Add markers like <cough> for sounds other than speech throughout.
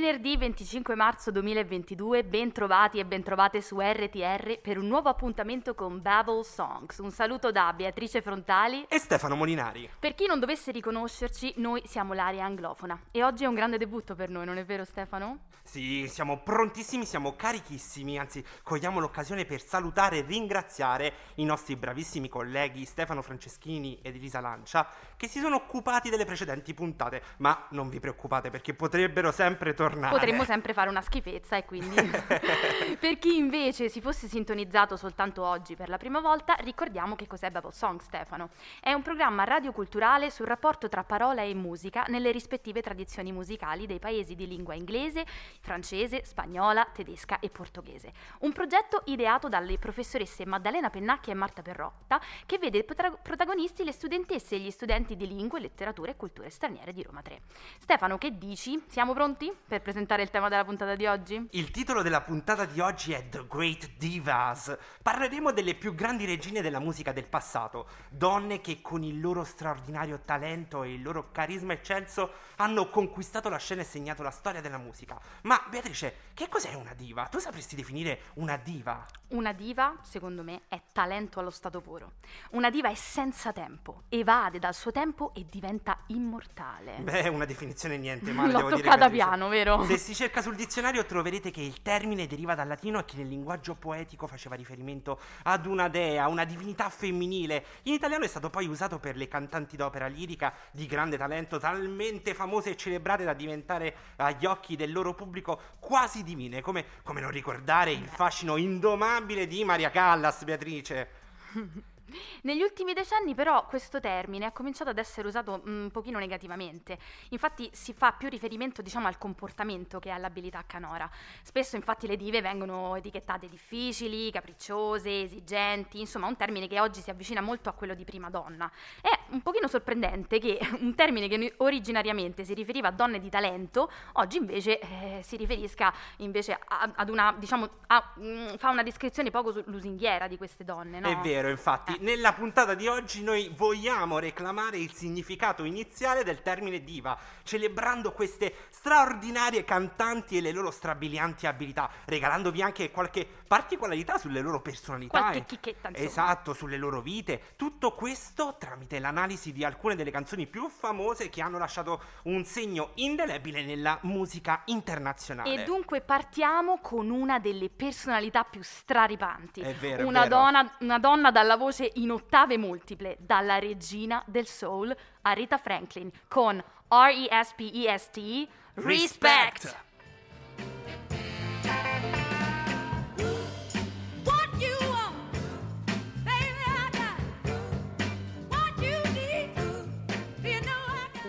Venerdì 25 marzo 2022, ben trovati e ben trovate su RTR per un nuovo appuntamento con Babble Songs. Un saluto da Beatrice Frontali e Stefano Molinari. Per chi non dovesse riconoscerci, noi siamo l'area anglofona e oggi è un grande debutto per noi, non è vero Stefano? Sì, siamo prontissimi, siamo carichissimi, anzi cogliamo l'occasione per salutare e ringraziare i nostri bravissimi colleghi Stefano Franceschini ed Elisa Lancia che si sono occupati delle precedenti puntate, ma non vi preoccupate perché potrebbero sempre tornare. Potremmo sempre fare una schifezza e quindi... <laughs> per chi invece si fosse sintonizzato soltanto oggi per la prima volta, ricordiamo che cos'è Babble Song, Stefano. È un programma radioculturale sul rapporto tra parola e musica nelle rispettive tradizioni musicali dei paesi di lingua inglese, francese, spagnola, tedesca e portoghese. Un progetto ideato dalle professoresse Maddalena Pennacchi e Marta Perrotta, che vede protagonisti le studentesse e gli studenti di lingue, letteratura e culture straniere di Roma 3. Stefano, che dici? Siamo pronti per presentare il tema della puntata di oggi? Il titolo della puntata di oggi è The Great Divas. Parleremo delle più grandi regine della musica del passato, donne che con il loro straordinario talento e il loro carisma eccelso hanno conquistato la scena e segnato la storia della musica. Ma Beatrice, che cos'è una diva? Tu sapresti definire una diva? Una diva, secondo me, è talento allo stato puro. Una diva è senza tempo, evade dal suo tempo e diventa immortale. Beh, una definizione niente male, <laughs> L'ho devo dire. toccata piano, vero? Se si cerca sul dizionario troverete che il termine deriva dal latino e che nel linguaggio poetico faceva riferimento ad una dea, una divinità femminile. In italiano è stato poi usato per le cantanti d'opera lirica di grande talento, talmente famose e celebrate da diventare agli occhi del loro pubblico quasi divine, come, come non ricordare il fascino indomabile di Maria Callas, Beatrice. <laughs> Negli ultimi decenni però questo termine ha cominciato ad essere usato mm, un pochino negativamente, infatti si fa più riferimento diciamo al comportamento che all'abilità canora. Spesso infatti le dive vengono etichettate difficili, capricciose, esigenti, insomma un termine che oggi si avvicina molto a quello di prima donna. È un pochino sorprendente che <laughs> un termine che originariamente si riferiva a donne di talento, oggi invece eh, si riferisca invece a, ad una, diciamo, a, mh, mm, fa una descrizione poco lusinghiera di queste donne, no? È vero, infatti nella puntata di oggi noi vogliamo reclamare il significato iniziale del termine diva, celebrando queste straordinarie cantanti e le loro strabilianti abilità, regalandovi anche qualche particolarità sulle loro personalità. Qualche chicchetta, insomma. Esatto, sulle loro vite. Tutto questo tramite l'analisi di alcune delle canzoni più famose che hanno lasciato un segno indelebile nella musica internazionale. E dunque partiamo con una delle personalità più straripanti. È vero, una, è vero. Donna, una donna dalla voce in ottave multiple dalla regina del soul Arita Franklin con R-E-S-P-E-S-T Respect. Respect.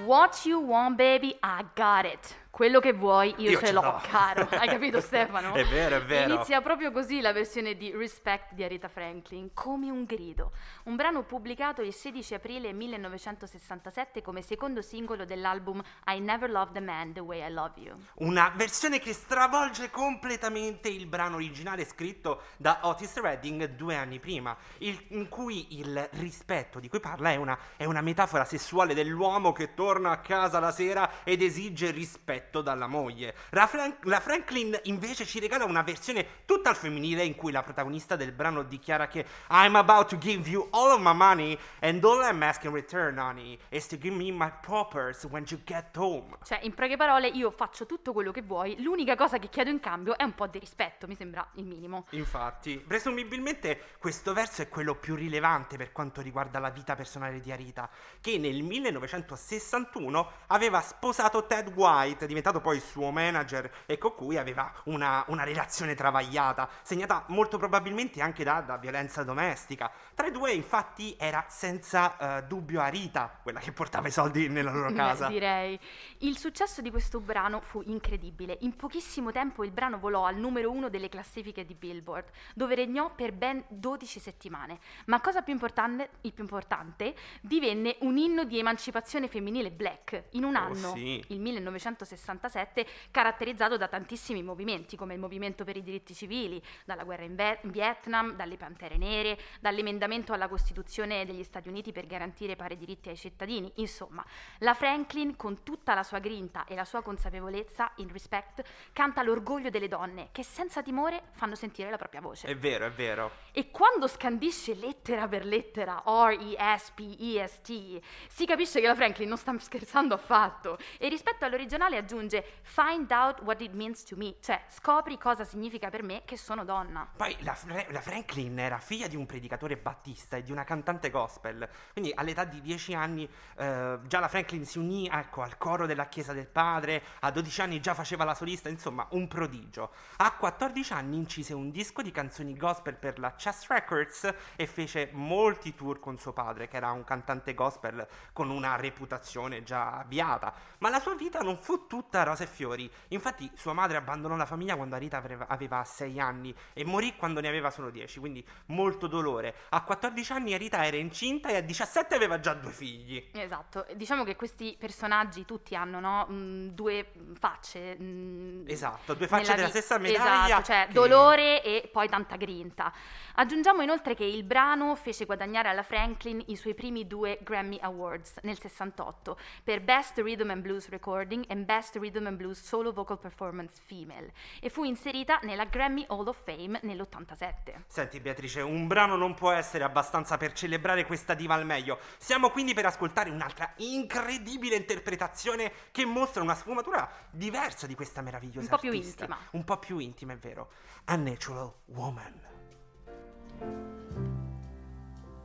What you want baby I got it quello che vuoi io, Io ce l'ho. caro. Hai capito <laughs> Stefano? È vero, è vero. Inizia proprio così la versione di Respect di Aretha Franklin, come un grido. Un brano pubblicato il 16 aprile 1967 come secondo singolo dell'album I Never Loved a Man the Way I Love You. Una versione che stravolge completamente il brano originale scritto da Otis Redding due anni prima, il- in cui il rispetto di cui parla è una, è una metafora sessuale dell'uomo che torna a casa la sera ed esige rispetto dalla moglie. La, Fran- la Franklin invece ci regala una versione tutta al femminile in cui la protagonista del brano dichiara che I'm about to give you all of my money and all I'm asking in return, honey, is to give me my poppers when you get home. Cioè, in poche parole, io faccio tutto quello che vuoi, l'unica cosa che chiedo in cambio è un po' di rispetto, mi sembra il minimo. Infatti, presumibilmente questo verso è quello più rilevante per quanto riguarda la vita personale di Arita, che nel 1961 aveva sposato Ted White, diventato poi il suo manager e con cui aveva una, una relazione travagliata, segnata molto probabilmente anche da, da violenza domestica. Tra i due, infatti, era senza eh, dubbio Arita, quella che portava i soldi nella loro <laughs> casa. direi. Il successo di questo brano fu incredibile. In pochissimo tempo il brano volò al numero uno delle classifiche di Billboard, dove regnò per ben 12 settimane. Ma cosa più importante, il più importante, divenne un inno di emancipazione femminile black. In un Oh, anno, sì. il 1961, 1967, caratterizzato da tantissimi movimenti, come il movimento per i diritti civili, dalla guerra in, Be- in Vietnam, dalle Pantere Nere, dall'emendamento alla Costituzione degli Stati Uniti per garantire pari diritti ai cittadini. Insomma, la Franklin, con tutta la sua grinta e la sua consapevolezza in respect, canta l'orgoglio delle donne che senza timore fanno sentire la propria voce. È vero, è vero. E quando scandisce lettera per lettera R-E-S-P-E-S-T, si capisce che la Franklin non sta scherzando affatto. E rispetto all'originale aggiunge Find out what it means to me, cioè scopri cosa significa per me che sono donna. Poi la, la Franklin era figlia di un predicatore battista e di una cantante gospel, quindi all'età di 10 anni eh, già la Franklin si unì ecco, al coro della Chiesa del Padre, a 12 anni già faceva la solista, insomma un prodigio. A 14 anni incise un disco di canzoni gospel per la Chess Records e fece molti tour con suo padre, che era un cantante gospel con una reputazione già avviata. Ma la sua vita non fu tutta rose e fiori. Infatti sua madre abbandonò la famiglia quando Arita aveva- aveva 6 anni e morì quando ne aveva solo 10, quindi molto dolore. A 14 anni Arita era incinta e a 17 aveva già due figli. Esatto, diciamo che questi personaggi tutti hanno no, mh, due facce. mh, Esatto, due facce della vi- stessa medaglia. Esatto, cioè che- dolore e poi tanta grinta. Aggiungiamo inoltre che il brano fece guadagnare alla Franklin i suoi primi due Grammy Awards nel 68 per Best Rhythm and Blues Recording e Best Rhythm and Blues Solo Vocal Performance Female e fu inserita nella Grammy Hall of Fame nell'87. Senti Beatrice, un brano non può essere abbastanza per celebrare questa diva al meglio. Siamo quindi per ascoltare un'altra incredibile interpretazione che mostra una sfumatura diversa di questa meravigliosa Un po' più artista. intima. Un po' più intima, è vero. A Natural Woman.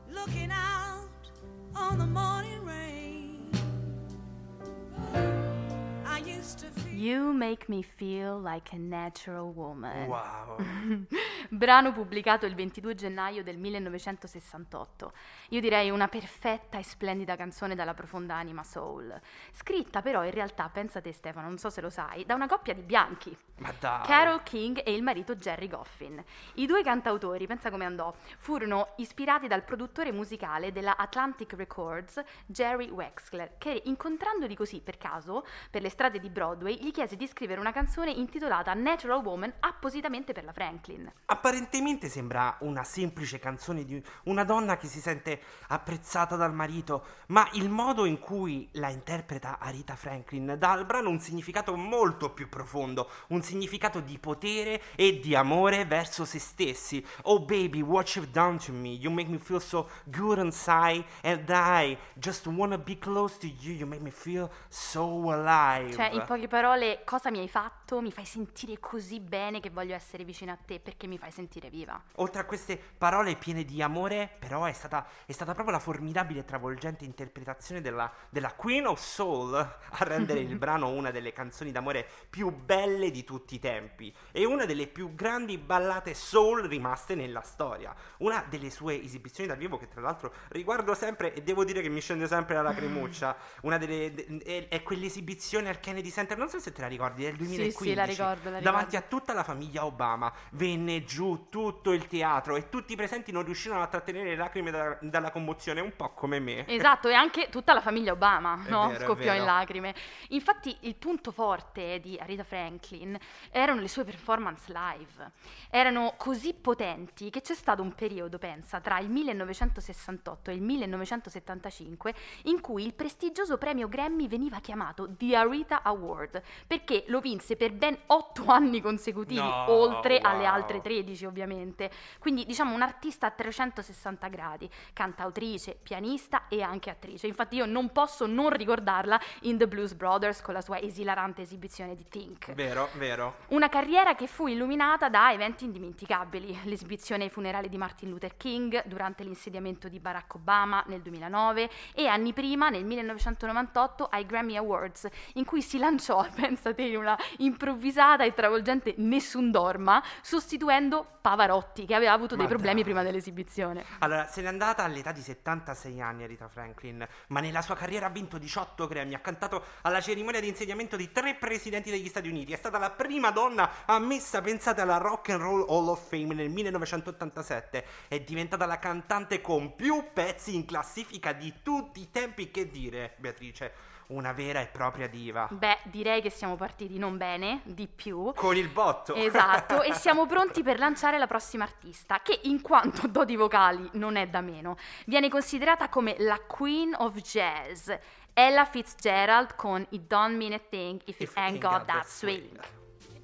looking out on the morning rain. I used to feel You make me feel like a natural woman. Wow. <laughs> Brano pubblicato il 22 gennaio del 1968. Io direi una perfetta e splendida canzone dalla profonda anima soul. Scritta però in realtà, pensa te Stefano, non so se lo sai, da una coppia di bianchi. Ma dai. Carol King e il marito Jerry Goffin. I due cantautori, pensa come andò, furono ispirati dal produttore musicale della Atlantic Records, Jerry Wexler, che incontrandoli così per caso, per le strade di Broadway, gli chiese di scrivere una canzone intitolata Natural Woman appositamente per la Franklin. Apparentemente sembra una semplice canzone di una donna che si sente apprezzata dal marito, ma il modo in cui la interpreta Arita Franklin dà al brano un significato molto più profondo, un significato di potere e di amore verso se stessi. Oh baby, what you've done to me, you make me feel so good inside and I just wanna be close to you, you make me feel so alive. Cioè, in poche parole, cosa mi hai fatto? Mi fai sentire così bene che voglio essere vicino a te perché mi fai sentire viva. Oltre a queste parole piene di amore, però è stata, è stata proprio la formidabile e travolgente interpretazione della, della Queen of Soul a rendere il <laughs> brano una delle canzoni d'amore più belle di tutti i tempi e una delle più grandi ballate soul rimaste nella storia. Una delle sue esibizioni dal vivo che tra l'altro riguardo sempre e devo dire che mi scende sempre la lacrimuccia, <laughs> una delle de- è, è quell'esibizione al Kennedy Center, non so se te la ricordi, del 2015. sì, la ricordo, la Davanti ricordo. a tutta la famiglia Obama venne giù tutto il teatro e tutti i presenti non riuscirono a trattenere le lacrime da- dalla commozione, un po' come me. Esatto, e anche tutta la famiglia Obama no? vero, scoppiò in lacrime. Infatti il punto forte di Rita Franklin erano le sue performance live. Erano così potenti che c'è stato un periodo, pensa, tra il 1968 e il 1975 in cui il prestigioso premio Grammy veniva chiamato The Arita Award perché lo vinse per ben otto <laughs> anni consecutivi, No, oltre alle wow. altre 13 ovviamente. Quindi diciamo un'artista a 360 gradi, cantautrice, pianista e anche attrice. Infatti io non posso non ricordarla in The Blues Brothers con la sua esilarante esibizione di Think. Vero, vero. Una carriera che fu illuminata da eventi indimenticabili, l'esibizione ai funerali di Martin Luther King durante l'insediamento di Barack Obama nel 2009 e anni prima, nel 1998, ai Grammy Awards, in cui si lanciò, <laughs> pensate, in una improvvisata e travolgente Nessun Dorma, sostituendo Pavarotti, che aveva avuto dei problemi prima dell'esibizione. Allora, se n'è andata all'età di 76 anni Rita Franklin, ma nella sua carriera ha vinto 18 Grammy, ha cantato alla cerimonia di insediamento di tre presidenti degli Stati Uniti, è stata la prima donna ammessa, pensate, alla Rock and Roll Hall of Fame nel 1987, è diventata la cantante con più pezzi in classifica di tutti i tempi, che dire, Beatrice, una vera e propria diva. Beh, direi che siamo partiti non bene, di più. Con il botto. Esatto, e siamo <laughs> pronti per lanciare la prossima artista, che in quanto doti vocali non è da meno, viene considerata come la Queen of Jazz. Ella Fitzgerald con It Don't Mean a Thing If It Ain't Got That Swing.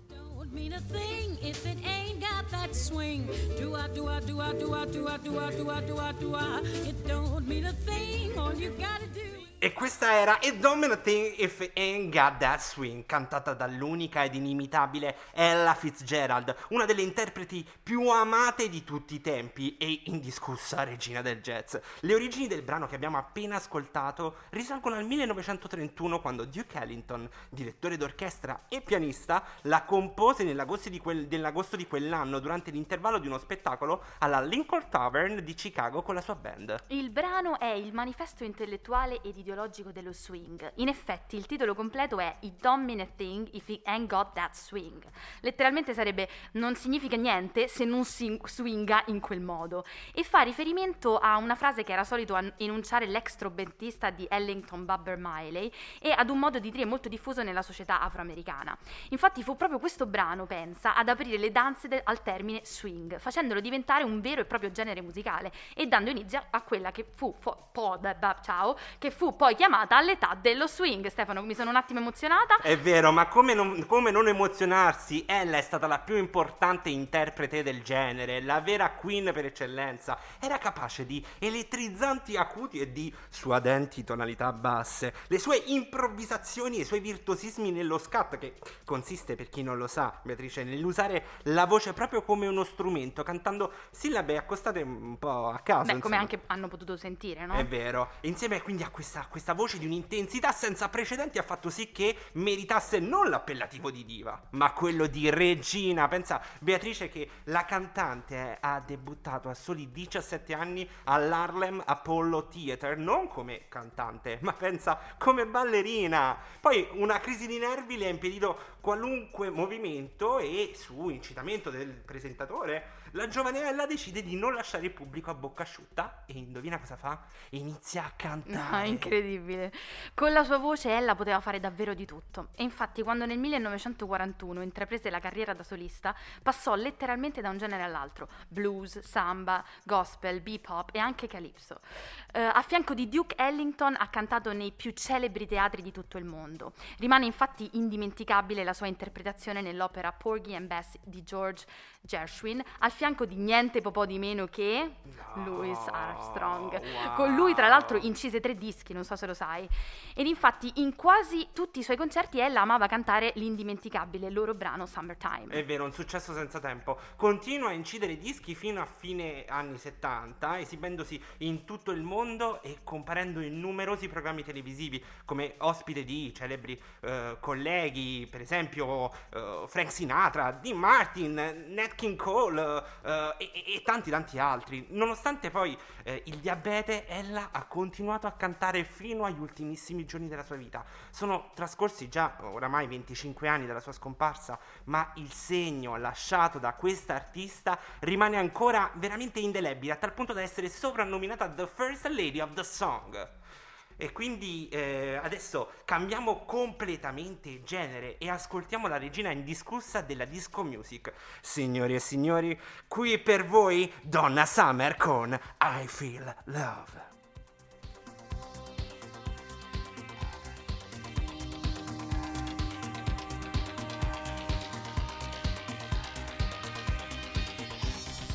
Don't mean a thing if it ain't got that swing. Do I, do I, do I, do I, do I, do I, do I, do I, do I? It don't mean a thing. All you gotta do. E questa era a Thing If Ain't Got That Swing, cantata dall'unica ed inimitabile Ella Fitzgerald, una delle interpreti più amate di tutti i tempi e indiscussa regina del jazz. Le origini del brano che abbiamo appena ascoltato risalgono al 1931 quando Duke Ellington, direttore d'orchestra e pianista, la compose nell'agosto di, quel- nell'agosto di quell'anno durante l'intervallo di uno spettacolo alla Lincoln Tavern di Chicago con la sua band. Il brano è il manifesto intellettuale ed ideologico dello swing. In effetti, il titolo completo è Mean a Thing If It Ain't Got That Swing. Letteralmente sarebbe non significa niente se non si swinga in quel modo. E fa riferimento a una frase che era solito an- enunciare l'ex trombettista di Ellington Bubber Miley e ad un modo di dire molto diffuso nella società afroamericana. Infatti fu proprio questo brano, pensa, ad aprire le danze de- al termine swing, facendolo diventare un vero e proprio genere musicale e dando inizio a quella che fu, fo- po- ciao, che fu poi chiamata all'età dello swing. Stefano, mi sono un attimo emozionata. È vero, ma come non, come non emozionarsi? Ella è stata la più importante interprete del genere, la vera queen per eccellenza. Era capace di elettrizzanti acuti e di suadenti tonalità basse. Le sue improvvisazioni e i suoi virtuosismi nello scat, che consiste, per chi non lo sa, Beatrice, nell'usare la voce proprio come uno strumento, cantando sillabe accostate un po' a caso. Beh, come insomma. anche hanno potuto sentire, no? È vero, insieme quindi a questa, questa voce di un'intensità senza precedenti ha fatto sì che meritasse non l'appellativo di diva, ma quello di regina. Pensa, Beatrice, che la cantante ha debuttato a soli 17 anni all'Harlem Apollo Theater, non come cantante, ma pensa come ballerina. Poi una crisi di nervi le ha impedito qualunque movimento e su incitamento del presentatore la giovane Ella decide di non lasciare il pubblico a bocca asciutta e indovina cosa fa? Inizia a cantare. No, incredibile. Con la sua voce ella poteva fare davvero di tutto. E infatti quando nel 1941 intraprese la carriera da solista, passò letteralmente da un genere all'altro. Blues, samba, gospel, bebop e anche calypso. Eh, a fianco di Duke Ellington ha cantato nei più celebri teatri di tutto il mondo. Rimane infatti indimenticabile la sua interpretazione nell'opera Porgy and Bess di George Gershwin, al fianco di niente po' di meno che No, Louis Armstrong. wow. Con lui, tra l'altro, incise tre dischi, non so se lo sai. Ed infatti, in quasi tutti i suoi concerti, ella amava cantare l'indimenticabile loro brano Summertime. È vero, un successo senza tempo. Continua a incidere dischi fino a fine anni 70, esibendosi in tutto il mondo e comparendo in numerosi programmi televisivi come ospite di celebri eh, colleghi, per esempio eh, Frank Sinatra, Dean Martin, Nat King Cole eh, e, e- tanti tanti altri. Nonostante poi eh, il diabete, ella ha continuato a cantare fino agli ultimissimi giorni della sua vita. Sono trascorsi già oramai 25 anni dalla sua scomparsa, ma il segno lasciato da questa artista rimane ancora veramente indelebile, a tal punto da essere soprannominata The First Lady of the Song. E quindi eh, adesso cambiamo completamente genere e ascoltiamo la regina indiscussa della disco music. Signori e signori, qui per voi Donna Summer con I Feel Love.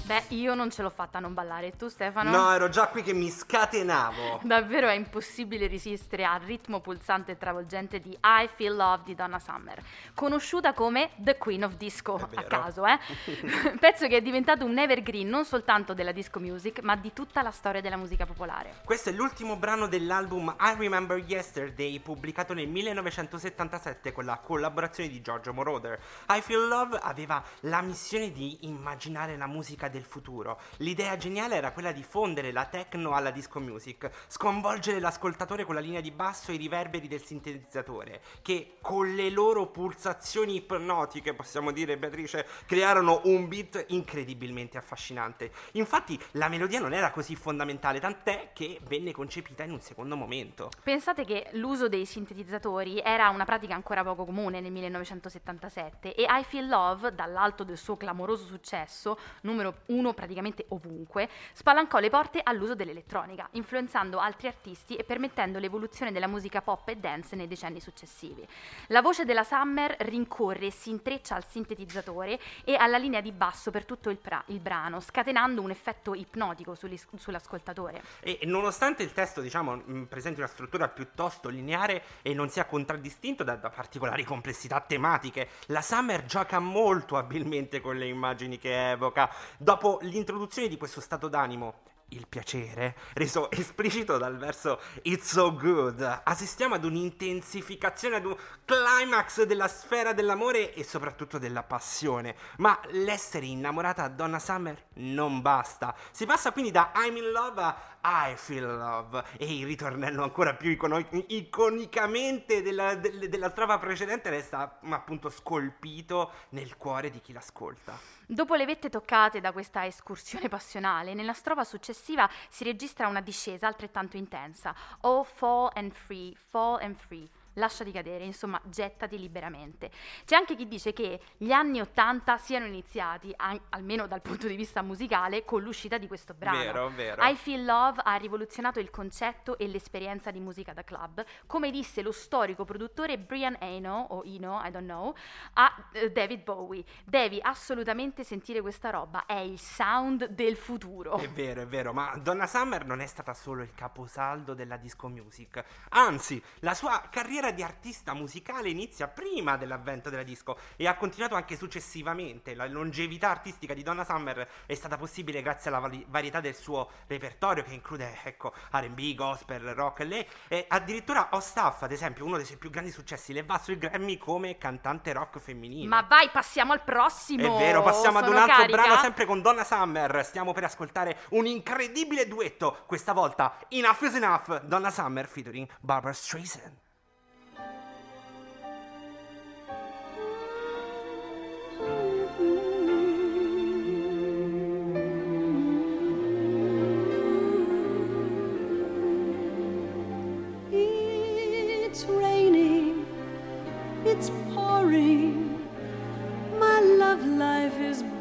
Beh, io non ce l'ho fatta a non ballare. Tu, Stefano? No, ero già qui che mi scatenavo. <laughs> Davvero è impossibile resistere al ritmo pulsante e travolgente di I Feel Love di Donna Summer, conosciuta come The Queen of Disco, a caso, eh? <laughs> Pezzo che è diventato un evergreen non soltanto della disco music, ma di tutta la storia della musica popolare. Questo è l'ultimo brano dell'album I Remember Yesterday, pubblicato nel 1977 con la collaborazione di Giorgio Moroder. I Feel Love aveva la missione di immaginare la musica del futuro. L'idea geniale era quella di fondere la techno alla disco music, sconvolgere l'ascoltatore con la linea di basso e i riverberi del sintetizzatore, che con le loro pulsazioni ipnotiche, possiamo dire Beatrice, crearono un beat incredibilmente affascinante. Infatti la melodia non era così fondamentale, tant'è che venne concepita in un secondo momento. Pensate che l'uso dei sintetizzatori era una pratica ancora poco comune nel 1977 e I Feel Love, dall'alto del suo clamoroso successo, numero uno praticamente ovunque, spalancò le porte all'uso dell'elettronica, influenzando altri artisti e permettendo l'evoluzione della musica pop e dance nei decenni successivi. La voce della Summer rincorre e si intreccia al sintetizzatore e alla linea di basso per tutto il, pra- il brano, scatenando un effetto ipnotico sull'ascoltatore. E nonostante il testo, diciamo, presenti una struttura piuttosto lineare e non sia contraddistinto da, da particolari complessità tematiche, la Summer gioca molto abilmente con le immagini che evoca. Dopo l'introduzione di questo stato d'animo, il piacere, reso <laughs> esplicito dal verso It's so good, assistiamo ad un'intensificazione, ad un climax della sfera dell'amore e soprattutto della passione. Ma l'essere innamorata a Donna Summer non basta. Si passa quindi da I'm in love I feel love e il ritornello ancora più icono- iconicamente della, del- della strofa precedente resta mm, appunto scolpito nel cuore di chi l'ascolta. Dopo le vette toccate da questa escursione passionale, nella strofa successiva si registra una discesa altrettanto intensa. Oh, fall and free, fall and free. Lasciati cadere, insomma, gettati liberamente. C'è anche chi dice che gli anni Ottanta siano iniziati, an- almeno dal punto di vista musicale, con l'uscita di questo brano. Vero, vero. I Feel Love ha rivoluzionato il concetto e l'esperienza di musica da club, come disse lo storico produttore Brian Eno, o Eno, I don't know, a eh, David Bowie. Devi assolutamente sentire questa roba, è il sound del futuro. È vero, è vero, ma Donna Summer non è stata solo il caposaldo della disco music. Anzi, la sua carriera di artista musicale inizia prima dell'avvento della disco e ha continuato anche successivamente. La longevità artistica di Donna Summer è stata possibile grazie alla vari- varietà del suo repertorio che include, ecco, R&B, gospel, rock. Lei e addirittura Ostaff, ad esempio, uno dei suoi più grandi successi, le va sui Grammy come cantante rock femminile. Ma vai, passiamo al prossimo! È vero, passiamo ad un altro carica? brano sempre con Donna Summer. Stiamo per ascoltare un incredibile duetto, questa volta Enough is Enough, Donna Summer featuring Barbara Streisand.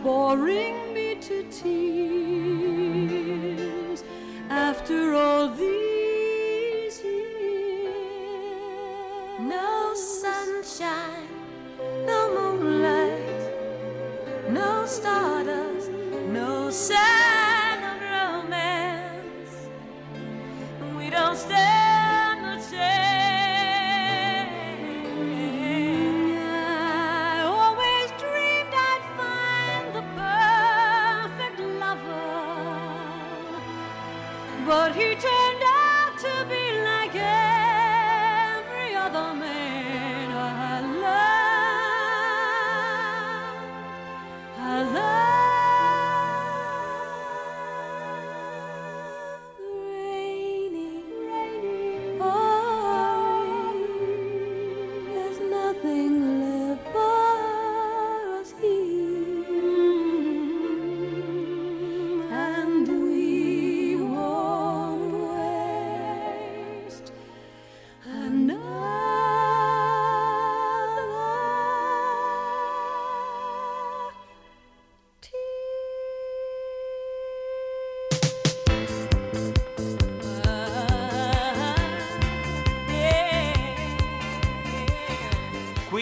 Boring me to tears. After all these years, no sunshine, no moonlight, no stardust,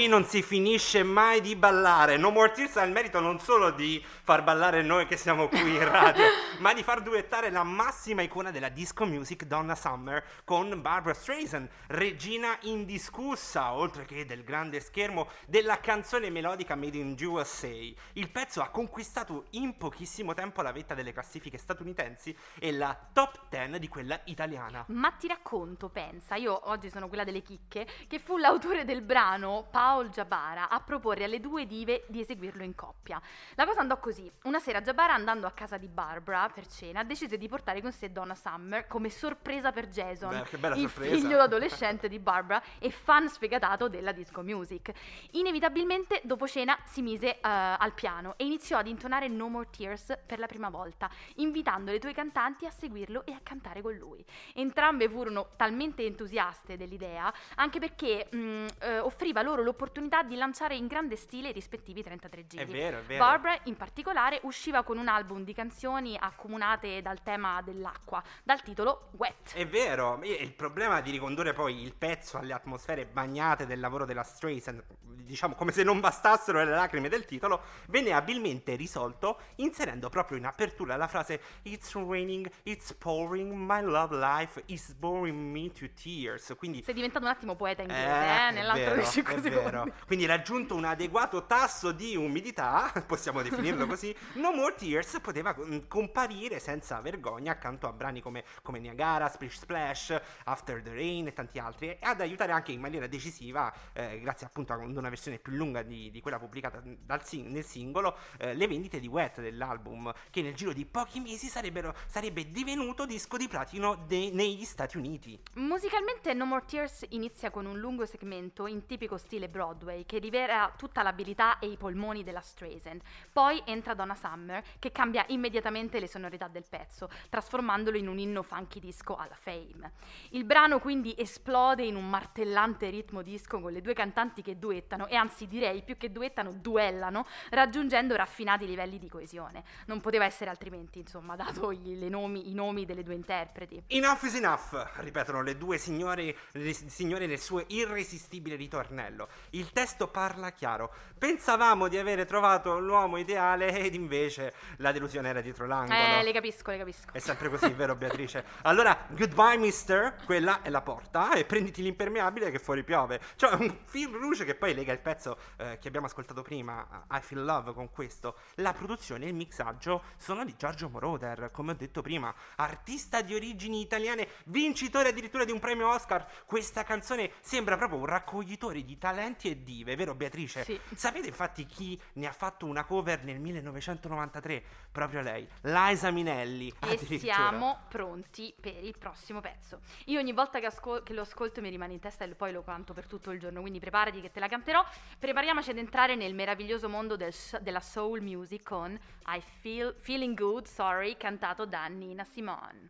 non si finisce mai di ballare. No More Tears ha il merito non solo di far ballare noi che siamo qui in radio, <laughs> ma di far duettare la massima icona della disco music Donna Summer con Barbara Streisand, regina indiscussa, oltre che del grande schermo della canzone melodica Made in USA. Il pezzo ha conquistato in pochissimo tempo la vetta delle classifiche statunitensi e la top 10 di quella italiana. Ma ti racconto, pensa, io oggi sono quella delle chicche, che fu l'autore del brano, Paul Jabara, a proporre alle due dive di eseguirlo in coppia. La cosa andò così. Una sera Jabara, andando a casa di Barbara per cena, decise di portare con sé Donna Summer come sorpresa per Jason, Beh, che bella il sorpresa. figlio adolescente di Barbara e fan sfegatato della disco music. Inevitabilmente, dopo cena, si mise eh, al piano e iniziò ad intonare No More Tears per la prima volta, invitando le due cantanti a seguirlo e a cantare con lui. Entrambe furono talmente entusiaste dell'idea, anche perché mh, eh, offriva loro l'opportunità di lanciare in grande stile i rispettivi 33 giri. È vero, è vero. Barbara, in particolare, usciva con un album di canzoni accomunate dal tema dell'acqua, dal titolo Wet. È vero, il problema di ricondurre poi il pezzo alle atmosfere bagnate del lavoro della Streisand, diciamo come se non bastassero le lacrime del titolo, venne abilmente risolto inserendo proprio in apertura la frase It's raining, it's pouring, my love life is boring me to tears. Quindi Sei diventato un attimo poeta inglese, Eh, eh, nell'altro vero, dei 5 è secondi. vero. Quindi raggiunto un adeguato tasso di umidità, possiamo definirlo così, No More Tears poteva mm, comparire senza vergogna accanto a brani come, come Niagara, Splish Splash, After the Rain e tanti altri, e ad aiutare anche in maniera decisiva, eh, grazie appunto a una versione più lunga di, di quella pubblicata sing- nel singolo, eh, le vendite di Wet dell'album, che nel giro di pochi mesi sarebbe divenuto disco di platino de- negli Stati Uniti. Musicalmente No More Tears inizia con un lungo segmento in tipico stile Broadway che rivela tutta l'abilità e i polmoni della Streisand. Poi entra Donna Summer che cambia immediatamente le sonorità del pezzo, trasformandolo in un inno funky disco alla Fame. Il brano quindi esplode in un martellante ritmo disco con le due cantanti che duettano e anzi direi più che duettano duellano, raggiungendo raffinati livelli di coesione. Non poteva essere altrimenti, insomma, dato i, le nomi- i nomi delle due interpreti. Enough is enough, ripetono le due signore, le signore nel suo irresistibile ritornello. Il testo parla chiaro. Pensavamo di avere trovato l'uomo ideale ed invece la delusione era dietro l'angolo. Eh, le capisco, le capisco. È sempre così, vero Beatrice? <laughs> Allora, goodbye mister, quella è la porta e prenditi l'impermeabile che fuori piove. Cioè, un fil rouge che poi lega il pezzo eh, che abbiamo ascoltato prima, I Feel Love, con questo. La produzione e il mixaggio sono di Giorgio Moroder, come ho detto prima, artista di origini italiane, vincitore addirittura di un premio Oscar. Questa canzone sembra proprio un raccoglitore di talenti e dive, vero Beatrice? Sì. Sapete infatti chi ne ha fatto una cover nel 1993? Proprio lei, Liza Minelli. E siamo pronti per il prossimo pezzo. Io ogni volta che, ascol- che lo ascolto mi rimane in testa e poi lo canto per tutto il giorno, quindi preparati che te la canterò. Prepariamoci ad entrare nel meraviglioso mondo del s- della soul music con I Feel Feeling Good, Sorry, cantato da Nina Simone.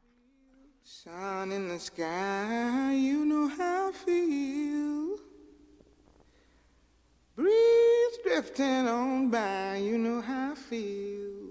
Sun in the sky, you know how I feel. Breeze drifting on by, you know how I feel.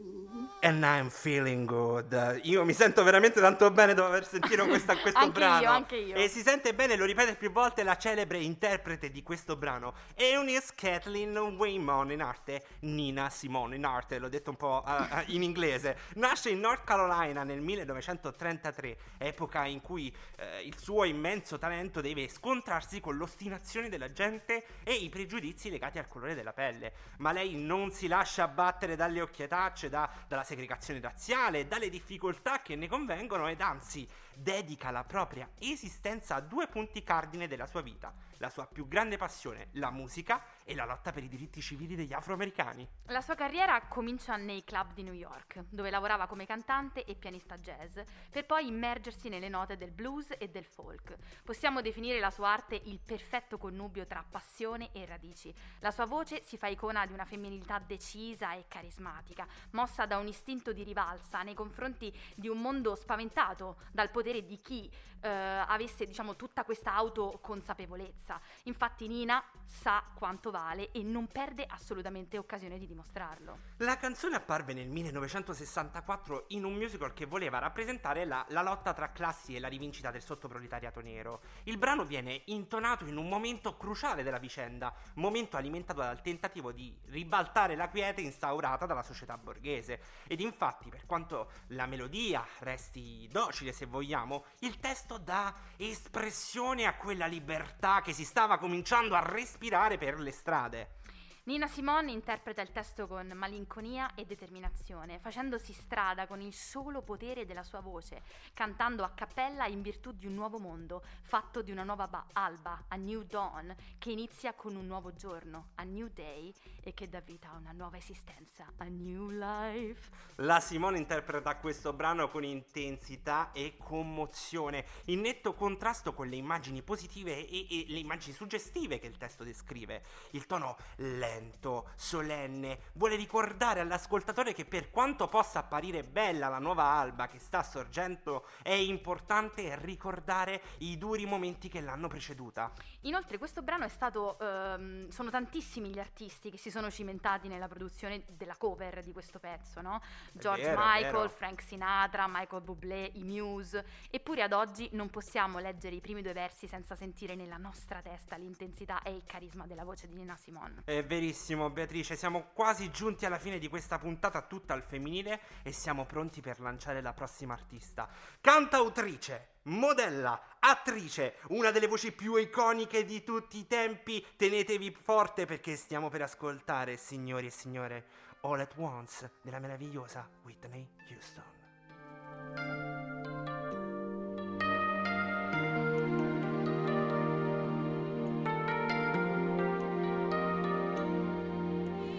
And I'm feeling good. Io mi sento veramente tanto bene dopo aver sentito questa- questo Anche io, brano. anche io. E si sente bene, lo ripete più volte, la celebre interprete di questo brano. Eunice Kathleen Waymon, in arte Nina Simone, in arte, l'ho detto un po' ah, ah, in inglese. Nasce in North Carolina nel 1933, epoca in cui eh, il suo immenso talento deve scontrarsi con l'ostinazione della gente e i pregiudizi legati al colore della pelle. Ma lei non si lascia abbattere dalle occhiatacce, da- dalla segregazione razziale, dalle difficoltà che ne convengono ed anzi dedica la propria esistenza a due punti cardine della sua vita, la sua più grande passione, la musica e la lotta per i diritti civili degli afroamericani. La sua carriera comincia nei club di New York, dove lavorava come cantante e pianista jazz, per poi immergersi nelle note del blues e del folk. Possiamo definire la sua arte il perfetto connubio tra passione e radici. La sua voce si fa icona di una femminilità decisa e carismatica, mossa da un istinto di rivalsa nei confronti di un mondo spaventato dal potere di chi eh, avesse diciamo tutta questa autoconsapevolezza. Infatti Nina sa quanto vale e non perde assolutamente occasione di dimostrarlo. La canzone apparve nel 1964 in un musical che voleva rappresentare la, la lotta tra classi e la rivincita del sottoproletariato nero. Il brano viene intonato in un momento cruciale della vicenda, momento alimentato dal tentativo di ribaltare la quiete instaurata dalla società borghese. Ed infatti, per quanto la melodia resti docile se vogliamo, il testo dà espressione a quella libertà che si stava cominciando a respirare per le strade. Nina Simone interpreta il testo con malinconia e determinazione, facendosi strada con il solo potere della sua voce, cantando a cappella in virtù di un nuovo mondo, fatto di una nuova ba- alba, a new dawn, che inizia con un nuovo giorno, a new day, e che dà vita a una nuova esistenza, a new life. La Simone interpreta questo brano con intensità e commozione, in netto contrasto con le immagini positive e, e le immagini suggestive che il testo descrive. Il tono lento, solenne, vuole ricordare all'ascoltatore che per quanto possa apparire bella la nuova alba che sta sorgendo, è importante ricordare i duri momenti che l'hanno preceduta. Inoltre questo brano è stato, ehm, sono tantissimi gli artisti che si sono cimentati nella produzione della cover di questo pezzo, no? George vero, Michael. Frank Sinatra, Michael Bublé, i Muse, eppure ad oggi non possiamo leggere i primi due versi senza sentire nella nostra testa l'intensità e il carisma della voce di Nina Simone. È verissimo, Beatrice, siamo quasi giunti alla fine di questa puntata tutta al femminile e siamo pronti per lanciare la prossima artista. Cantautrice, modella, attrice, una delle voci più iconiche di tutti i tempi. Tenetevi forte perché stiamo per ascoltare, signori e signore, All at Once della meravigliosa Whitney Houston.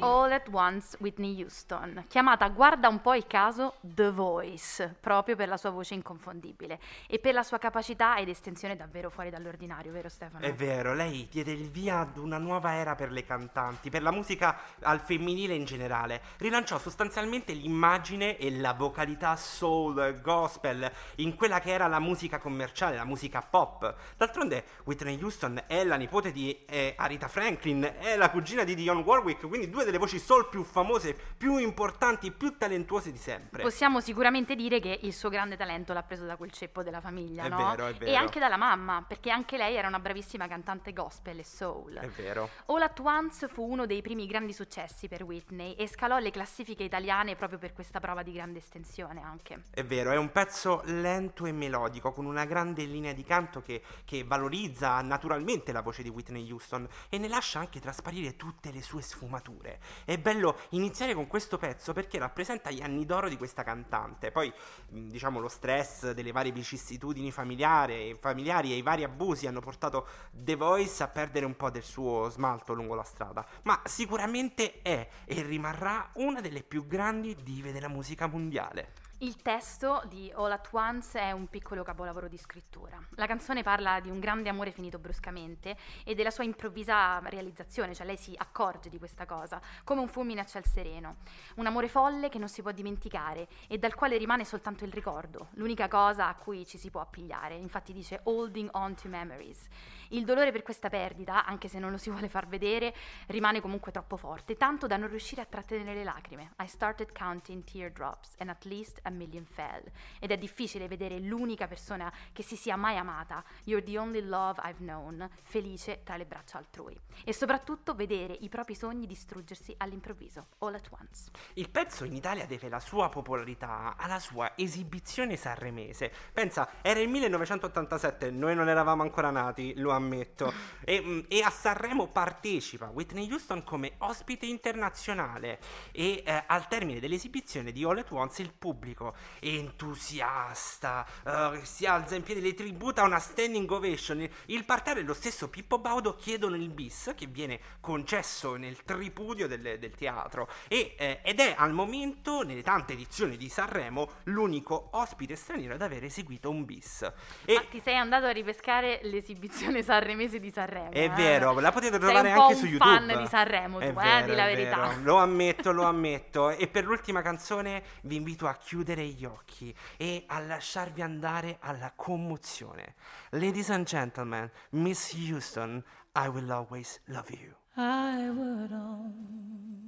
All at Once Whitney Houston, chiamata guarda un po' il caso The Voice, proprio per la sua voce inconfondibile e per la sua capacità ed estensione davvero fuori dall'ordinario, vero Stefano? È vero, lei diede il via ad una nuova era per le cantanti, per la musica al femminile in generale. Rilanciò sostanzialmente l'immagine e la vocalità soul, gospel, in quella che era la musica commerciale, la musica pop. D'altronde Whitney Houston è la nipote di eh, Arita Franklin, è la cugina di Dionne Warwick, quindi due delle voci soul più famose, più importanti, più talentuose di sempre. Possiamo sicuramente dire che il suo grande talento l'ha preso da quel ceppo della famiglia, È no? vero, è E vero. anche dalla mamma, perché anche lei era una bravissima cantante gospel e soul. È vero. All at Once fu uno dei primi grandi successi per Whitney e scalò le classifiche italiane proprio per questa prova di grande estensione anche. È vero, è un pezzo lento e melodico, con una grande linea di canto che, che valorizza naturalmente la voce di Whitney Houston e ne lascia anche trasparire tutte le sue sfumature. È bello iniziare con questo pezzo perché rappresenta gli anni d'oro di questa cantante. Poi, diciamo, lo stress delle varie vicissitudini familiari, familiari e i vari abusi hanno portato The Voice a perdere un po' del suo smalto lungo la strada. Ma sicuramente è e rimarrà una delle più grandi dive della musica mondiale. Il testo di All at Once è un piccolo capolavoro di scrittura. La canzone parla di un grande amore finito bruscamente e della sua improvvisa realizzazione, cioè lei si accorge di questa cosa, come un fulmine a ciel sereno. Un amore folle che non si può dimenticare e dal quale rimane soltanto il ricordo, l'unica cosa a cui ci si può appigliare. Infatti dice holding on to memories. Il dolore per questa perdita, anche se non lo si vuole far vedere, rimane comunque troppo forte, tanto da non riuscire a trattenere le lacrime. I started counting teardrops and at least a million fell. Ed è difficile vedere l'unica persona che si sia mai amata, you're the only love I've known, felice tra le braccia altrui. E soprattutto vedere i propri sogni distruggersi all'improvviso, all at once. Il pezzo in Italia deve la sua popolarità alla sua esibizione sanremese. Pensa, era il 1987, noi non eravamo ancora nati, lo ammetto. <laughs> E, mm, e a Sanremo partecipa Whitney Houston come ospite internazionale. E eh, al termine dell'esibizione di All at Once il pubblico entusiasta eh, si alza in piedi, le tributa una standing ovation. Il parterre e lo stesso Pippo Baudo chiedono il bis che viene concesso nel tripudio del, del teatro e, eh, ed è al momento, nelle tante edizioni di Sanremo, l'unico ospite straniero ad aver eseguito un bis. E Ma ti sei andato a ripescare l'esibizione sanremese di Sanremo. è eh? vero, la potete Sei trovare un anche un su YouTube. fan di Sanremo, tu, È eh, vero, di la verità. vero. Lo ammetto, lo ammetto. E per l'ultima canzone vi invito a chiudere chiudere gli occhi e a lasciarvi andare alla commozione. Ladies and gentlemen, Miss Houston, I will always love you. I would only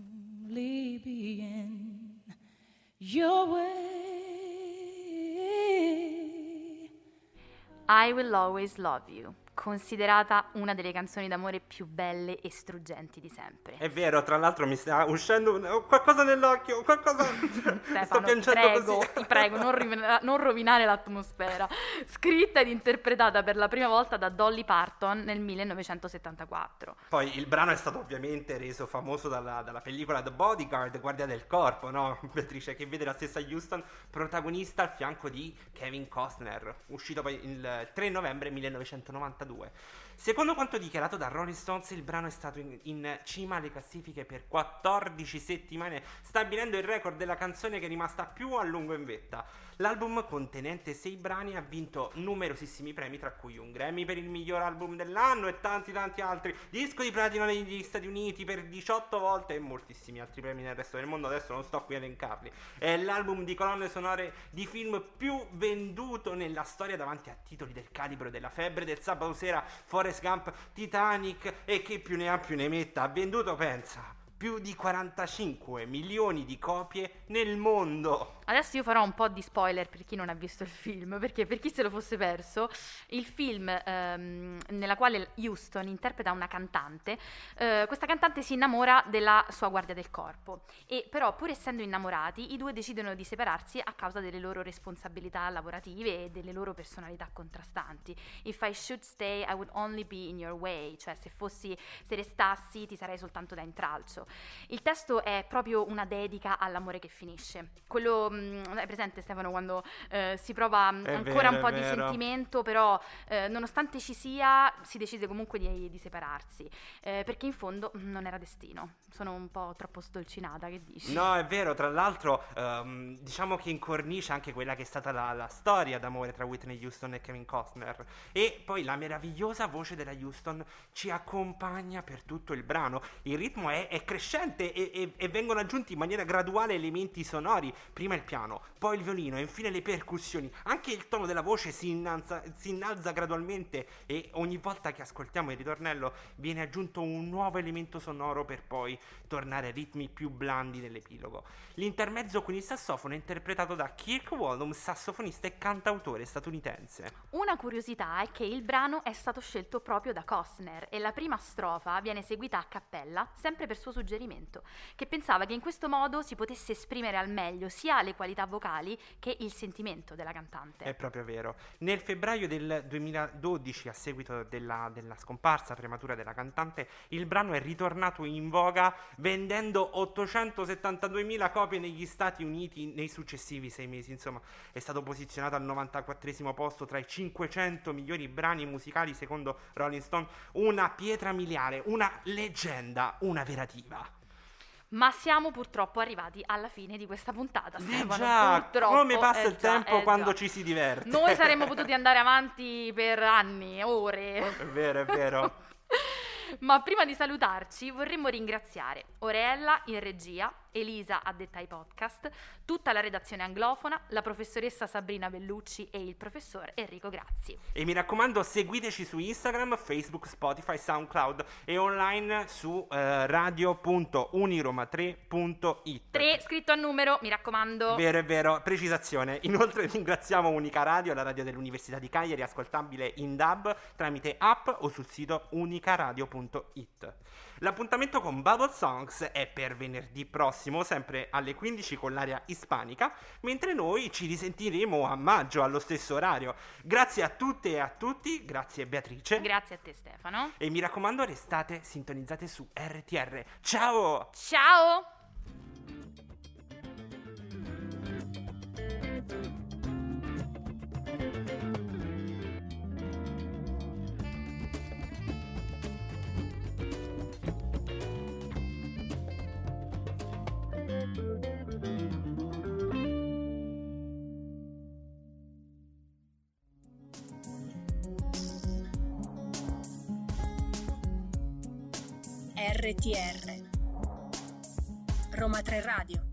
be in your way. I Will Always Love You, considerata una delle canzoni d'amore più belle e struggenti di sempre. È vero, tra l'altro mi sta uscendo ho qualcosa nell'occhio, qualcosa... <laughs> <laughs> Sto Stefano, piangendo prego, così. ti prego, non, rovina- non rovinare l'atmosfera. Scritta ed interpretata per la prima volta da Dolly Parton nel 1974. Poi il brano è stato ovviamente reso famoso dalla, dalla pellicola The Bodyguard, Guardia del Corpo, no? <laughs> Beatrice, che vede la stessa Houston protagonista al fianco di Kevin Costner, uscito poi il 3 novembre 1992. 1992 Secondo quanto dichiarato da Rolling Stones, il brano è stato in, in cima alle classifiche per 14 settimane, stabilendo il record della canzone che è rimasta più a lungo in vetta. L'album, contenente sei brani, ha vinto numerosissimi premi, tra cui un Grammy per il miglior album dell'anno e tanti tanti altri, disco di platino negli Stati Uniti per 18 volte e moltissimi altri premi nel resto del mondo, adesso non sto qui a elencarli. È l'album di colonne sonore di film più venduto nella storia davanti a titoli del calibro della febbre del sabato sera, Forrest Gump, Titanic e chi più ne ha più ne metta. Ha venduto, pensa, più di 45 milioni di copie nel mondo. Adesso io farò un po' di spoiler per chi non ha visto il film, perché per chi se lo fosse perso, il film ehm, nella quale Houston interpreta una cantante, eh, questa cantante si innamora della sua guardia del corpo e però pur essendo innamorati i due decidono di separarsi a causa delle loro responsabilità lavorative e delle loro personalità contrastanti. If I should stay, I would only be in your way, cioè se fossi, se restassi ti sarei soltanto da intralcio. Il testo è proprio una dedica all'amore che finisce. Quello, mh, è presente Stefano quando eh, si prova mh, È ancora vero, un po' di sentimento, però eh, nonostante ci sia, si decide comunque di, di separarsi, eh, perché in fondo mh, non era destino. Sono un po' troppo stolcinata, che dici? No, è vero, tra l'altro ehm, diciamo che incornicia anche quella che è stata la, la storia d'amore tra Whitney Houston e Kevin Costner. E poi la meravigliosa voce della Houston ci accompagna per tutto il brano. Il ritmo è, è crescente e, e- e vengono aggiunti in maniera graduale elementi sonori. Prima il piano, poi il violino e infine le percussioni. Anche il tono della voce si innalza, si innalza gradualmente e ogni volta che ascoltiamo il ritornello viene aggiunto un nuovo elemento sonoro per poi tornare ai ritmi più blandi dell'epilogo. L'intermezzo con il sassofono è interpretato da Kirk Wallum, sassofonista e cantautore statunitense. Una curiosità è che il brano è stato scelto proprio da Costner e la prima strofa viene eseguita a cappella, sempre per suo suggerimento, che pensava che in questo modo si potesse esprimere al meglio sia le qualità vocali che il sentimento della cantante. È proprio vero. Nel febbraio del 2012, a seguito della, della scomparsa prematura della cantante, il brano è ritornato in voga vendendo 872.000 copie negli Stati Uniti nei successivi sei mesi. Insomma, è stato posizionato al 94 posto tra i 500 migliori brani musicali secondo Rolling Stone. Una pietra miliare, una leggenda, una vera diva. Ma siamo purtroppo arrivati alla fine di questa puntata. Eh Stefano, già, purtroppo, come passa eh il già, tempo eh quando già. ci si diverte. Noi saremmo <laughs> potuti andare avanti per anni, ore. È vero, è vero. <laughs> Ma prima di salutarci vorremmo ringraziare Orella in regia, Elisa addetta ai podcast, tutta la redazione anglofona, la professoressa Sabrina Bellucci e il professor Enrico Grazzi. E mi raccomando, seguiteci su Instagram, Facebook, Spotify, SoundCloud e online su eh, radio.uniroma3.it. 3 scritto a numero, mi raccomando. Vero, è vero, precisazione. Inoltre <laughs> ringraziamo Unica Radio, la radio dell'Università di Cagliari, ascoltabile in DAB tramite app o sul sito unicaradio.it. L'appuntamento con Bubble Songs è per venerdì prossimo, sempre alle 15 con l'area ispanica, mentre noi ci risentiremo a maggio allo stesso orario. Grazie a tutte e a tutti, grazie Beatrice. Grazie a te Stefano. e mi raccomando, restate sintonizzate su RTR. Ciao! Ciao! RTR Roma 3 Radio